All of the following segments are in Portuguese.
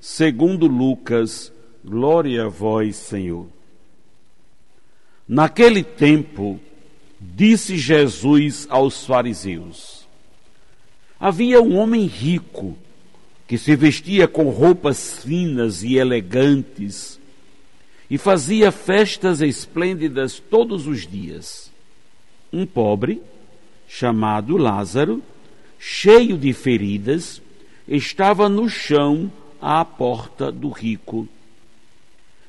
segundo Lucas. Glória a vós, Senhor. Naquele tempo, disse Jesus aos fariseus: Havia um homem rico que se vestia com roupas finas e elegantes e fazia festas esplêndidas todos os dias. Um pobre, chamado Lázaro, cheio de feridas, estava no chão à porta do rico.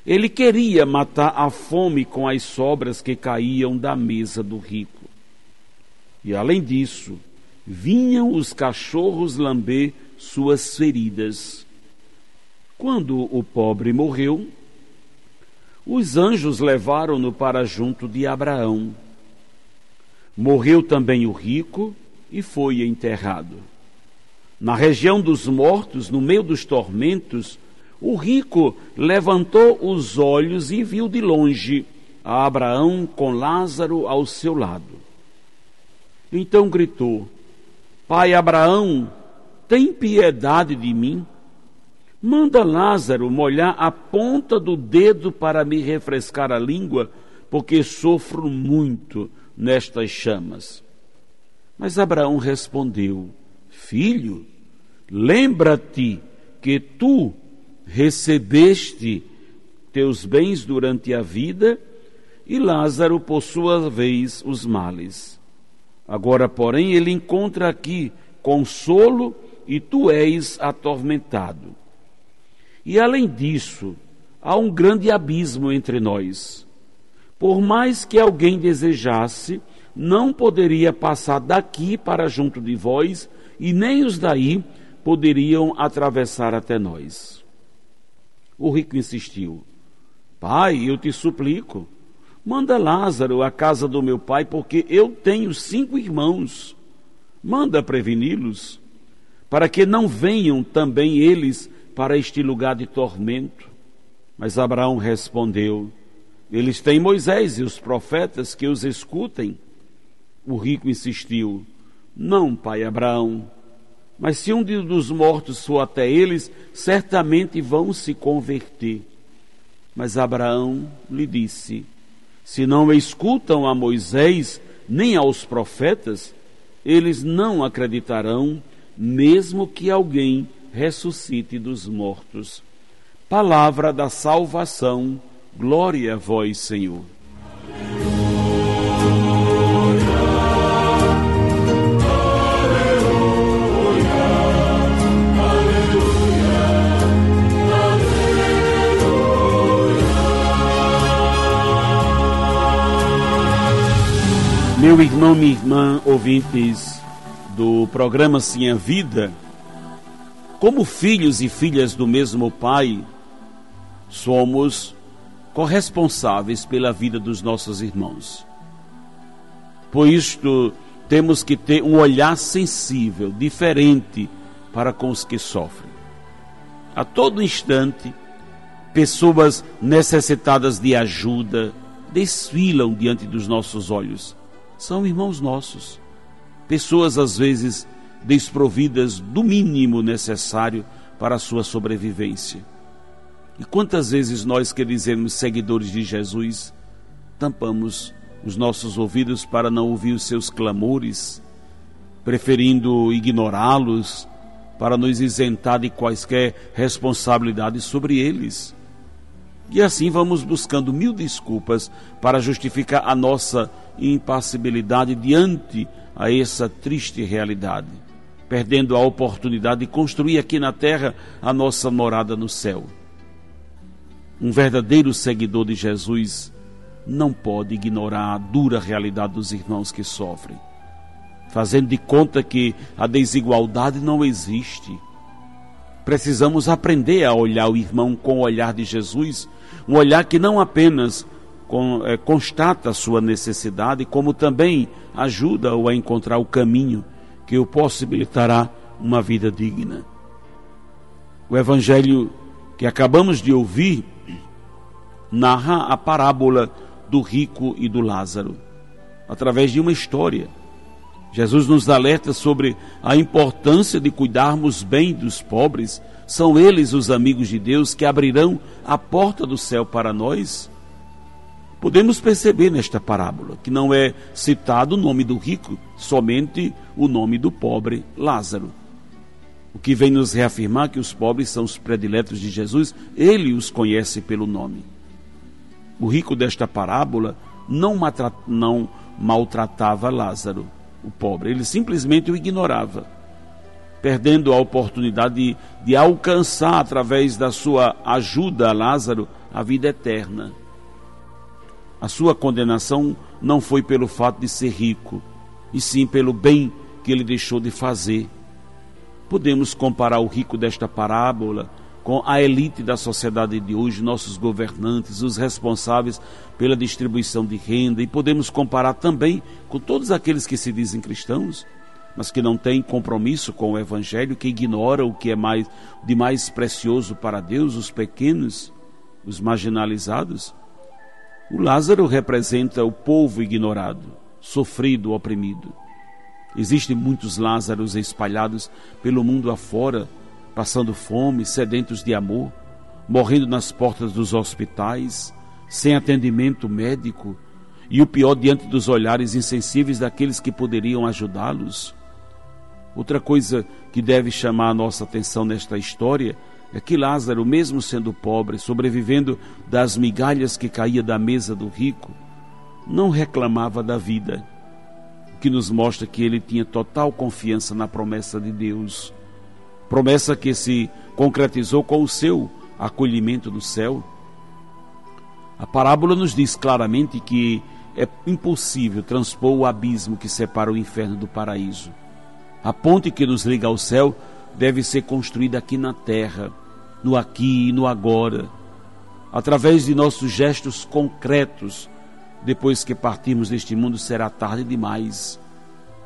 Ele queria matar a fome com as sobras que caíam da mesa do rico. E além disso, vinham os cachorros lamber suas feridas. Quando o pobre morreu, os anjos levaram-no para junto de Abraão. Morreu também o rico e foi enterrado. Na região dos mortos, no meio dos tormentos, o rico levantou os olhos e viu de longe a Abraão com Lázaro ao seu lado. Então gritou: Pai Abraão, tem piedade de mim Manda Lázaro molhar a ponta do dedo para me refrescar a língua, porque sofro muito nestas chamas. Mas Abraão respondeu: Filho, lembra-te que tu recebeste teus bens durante a vida e Lázaro, por sua vez, os males. Agora, porém, ele encontra aqui consolo e tu és atormentado. E além disso, há um grande abismo entre nós. Por mais que alguém desejasse, não poderia passar daqui para junto de vós, e nem os daí poderiam atravessar até nós. O rico insistiu: Pai, eu te suplico, manda Lázaro à casa do meu pai, porque eu tenho cinco irmãos. Manda preveni-los, para que não venham também eles para este lugar de tormento. Mas Abraão respondeu: Eles têm Moisés e os profetas que os escutem. O rico insistiu: Não, pai Abraão, mas se um dos mortos for até eles, certamente vão se converter. Mas Abraão lhe disse: Se não escutam a Moisés nem aos profetas, eles não acreditarão, mesmo que alguém ressuscite dos mortos. Palavra da salvação, glória a vós, Senhor. Meu irmão, minha irmã, ouvintes do programa Sim a Vida, como filhos e filhas do mesmo Pai, somos corresponsáveis pela vida dos nossos irmãos. Por isto, temos que ter um olhar sensível, diferente para com os que sofrem. A todo instante, pessoas necessitadas de ajuda desfilam diante dos nossos olhos. São irmãos nossos. Pessoas, às vezes, desprovidas do mínimo necessário para a sua sobrevivência. E quantas vezes nós que dizemos seguidores de Jesus tampamos os nossos ouvidos para não ouvir os seus clamores, preferindo ignorá-los para nos isentar de quaisquer responsabilidades sobre eles. E assim vamos buscando mil desculpas para justificar a nossa impassibilidade diante a essa triste realidade perdendo a oportunidade de construir aqui na terra a nossa morada no céu. Um verdadeiro seguidor de Jesus não pode ignorar a dura realidade dos irmãos que sofrem, fazendo de conta que a desigualdade não existe. Precisamos aprender a olhar o irmão com o olhar de Jesus, um olhar que não apenas é, constata a sua necessidade, como também ajuda-o a encontrar o caminho que o possibilitará uma vida digna. O evangelho que acabamos de ouvir narra a parábola do rico e do Lázaro, através de uma história. Jesus nos alerta sobre a importância de cuidarmos bem dos pobres. São eles os amigos de Deus que abrirão a porta do céu para nós. Podemos perceber nesta parábola que não é citado o nome do rico, somente o nome do pobre Lázaro. O que vem nos reafirmar que os pobres são os prediletos de Jesus, ele os conhece pelo nome. O rico desta parábola não, maltratava Lázaro, o pobre, ele simplesmente o ignorava, perdendo a oportunidade de, de alcançar, através da sua ajuda a Lázaro, a vida eterna. A sua condenação não foi pelo fato de ser rico, e sim pelo bem que ele deixou de fazer. Podemos comparar o rico desta parábola com a elite da sociedade de hoje, nossos governantes, os responsáveis pela distribuição de renda, e podemos comparar também com todos aqueles que se dizem cristãos, mas que não têm compromisso com o evangelho, que ignoram o que é mais de mais precioso para Deus, os pequenos, os marginalizados. O Lázaro representa o povo ignorado, sofrido, oprimido. Existem muitos Lázaros espalhados pelo mundo afora, passando fome, sedentos de amor, morrendo nas portas dos hospitais, sem atendimento médico e o pior diante dos olhares insensíveis daqueles que poderiam ajudá-los. Outra coisa que deve chamar a nossa atenção nesta história é que Lázaro, mesmo sendo pobre, sobrevivendo das migalhas que caía da mesa do rico, não reclamava da vida, o que nos mostra que ele tinha total confiança na promessa de Deus, promessa que se concretizou com o seu acolhimento do céu. A parábola nos diz claramente que é impossível transpor o abismo que separa o inferno do paraíso. A ponte que nos liga ao céu deve ser construída aqui na terra no aqui e no agora, através de nossos gestos concretos. Depois que partirmos deste mundo, será tarde demais.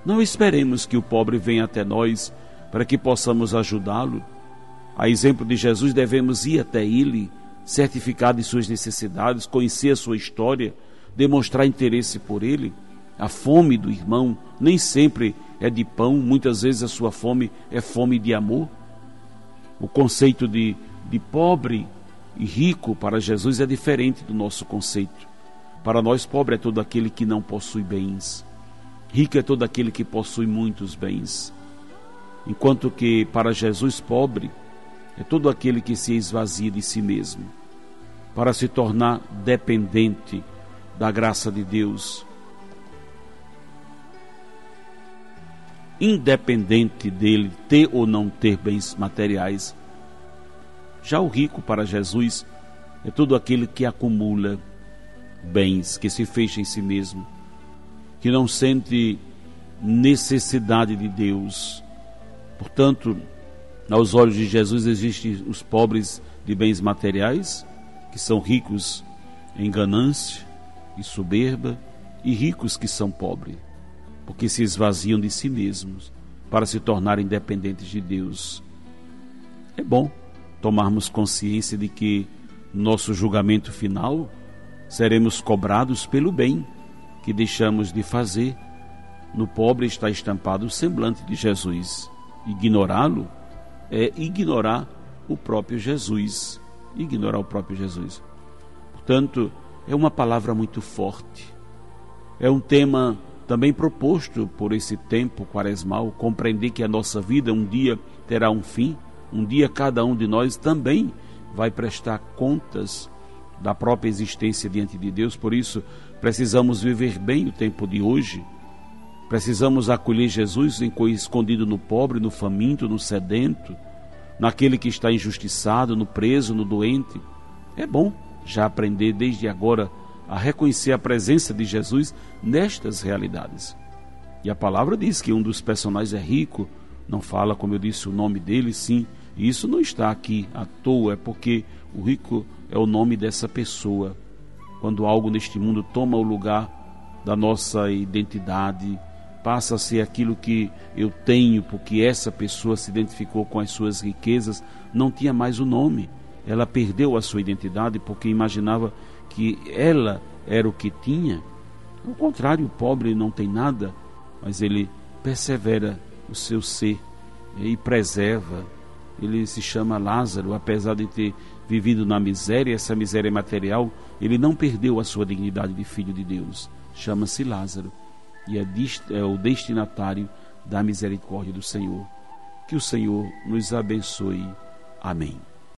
Não esperemos que o pobre venha até nós para que possamos ajudá-lo. A exemplo de Jesus, devemos ir até ele, certificar de suas necessidades, conhecer a sua história, demonstrar interesse por ele. A fome do irmão nem sempre é de pão, muitas vezes a sua fome é fome de amor. O conceito de, de pobre e rico para Jesus é diferente do nosso conceito. Para nós, pobre é todo aquele que não possui bens, rico é todo aquele que possui muitos bens. Enquanto que para Jesus, pobre é todo aquele que se esvazia de si mesmo, para se tornar dependente da graça de Deus. Independente dele ter ou não ter bens materiais, já o rico para Jesus é todo aquele que acumula bens, que se fecha em si mesmo, que não sente necessidade de Deus. Portanto, aos olhos de Jesus existem os pobres de bens materiais, que são ricos em ganância e soberba, e ricos que são pobres, porque se esvaziam de si mesmos para se tornarem dependentes de Deus. É bom tomarmos consciência de que nosso julgamento final seremos cobrados pelo bem que deixamos de fazer. No pobre está estampado o semblante de Jesus. Ignorá-lo é ignorar o próprio Jesus. Ignorar o próprio Jesus. Portanto, é uma palavra muito forte. É um tema também proposto por esse tempo quaresmal, compreender que a nossa vida um dia terá um fim um dia cada um de nós também vai prestar contas da própria existência diante de Deus, por isso precisamos viver bem o tempo de hoje. Precisamos acolher Jesus escondido no pobre, no faminto, no sedento, naquele que está injustiçado, no preso, no doente. É bom já aprender desde agora a reconhecer a presença de Jesus nestas realidades. E a palavra diz que um dos personagens é rico, não fala, como eu disse, o nome dele, sim, E isso não está aqui à toa, é porque o rico é o nome dessa pessoa. Quando algo neste mundo toma o lugar da nossa identidade, passa a ser aquilo que eu tenho, porque essa pessoa se identificou com as suas riquezas, não tinha mais o nome. Ela perdeu a sua identidade porque imaginava que ela era o que tinha. Ao contrário, o pobre não tem nada, mas ele persevera o seu ser e preserva ele se chama Lázaro, apesar de ter vivido na miséria, essa miséria material, ele não perdeu a sua dignidade de filho de Deus. Chama-se Lázaro e é, é o destinatário da misericórdia do Senhor. Que o Senhor nos abençoe. Amém.